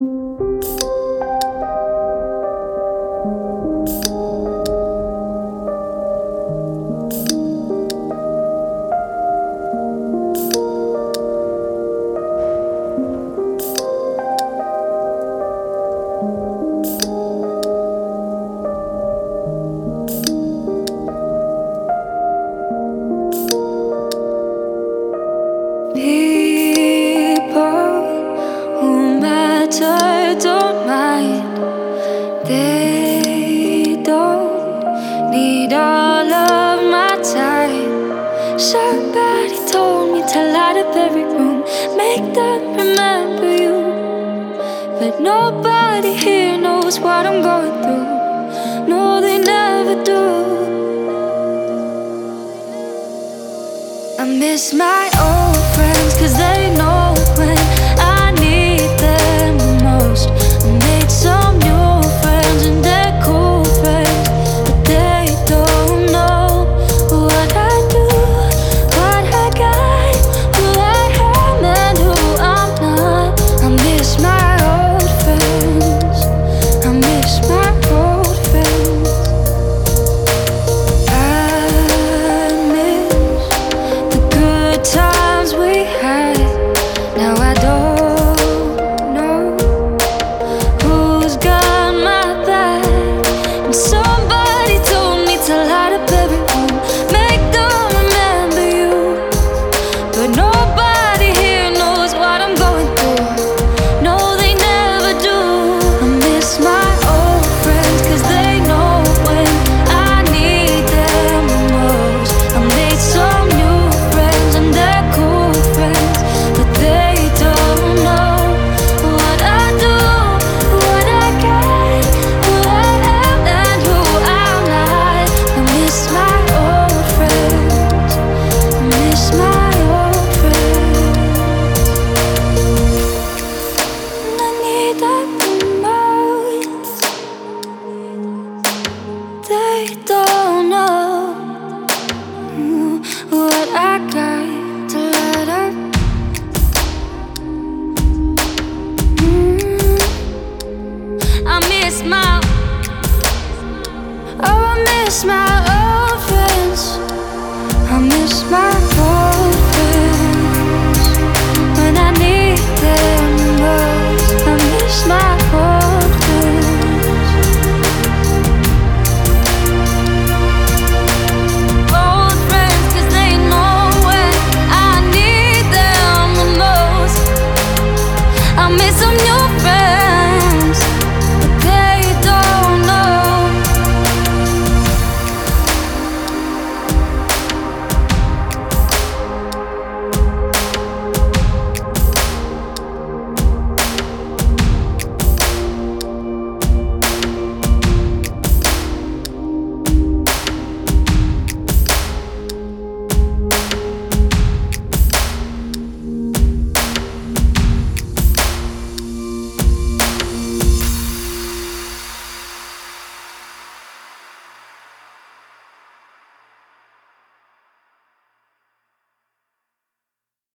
People need all of my time. Somebody told me to light up every room, make them remember you. But nobody here knows what I'm going through. No, they never do. I miss my old friends, cause they know oh, I miss my old friends. I miss my.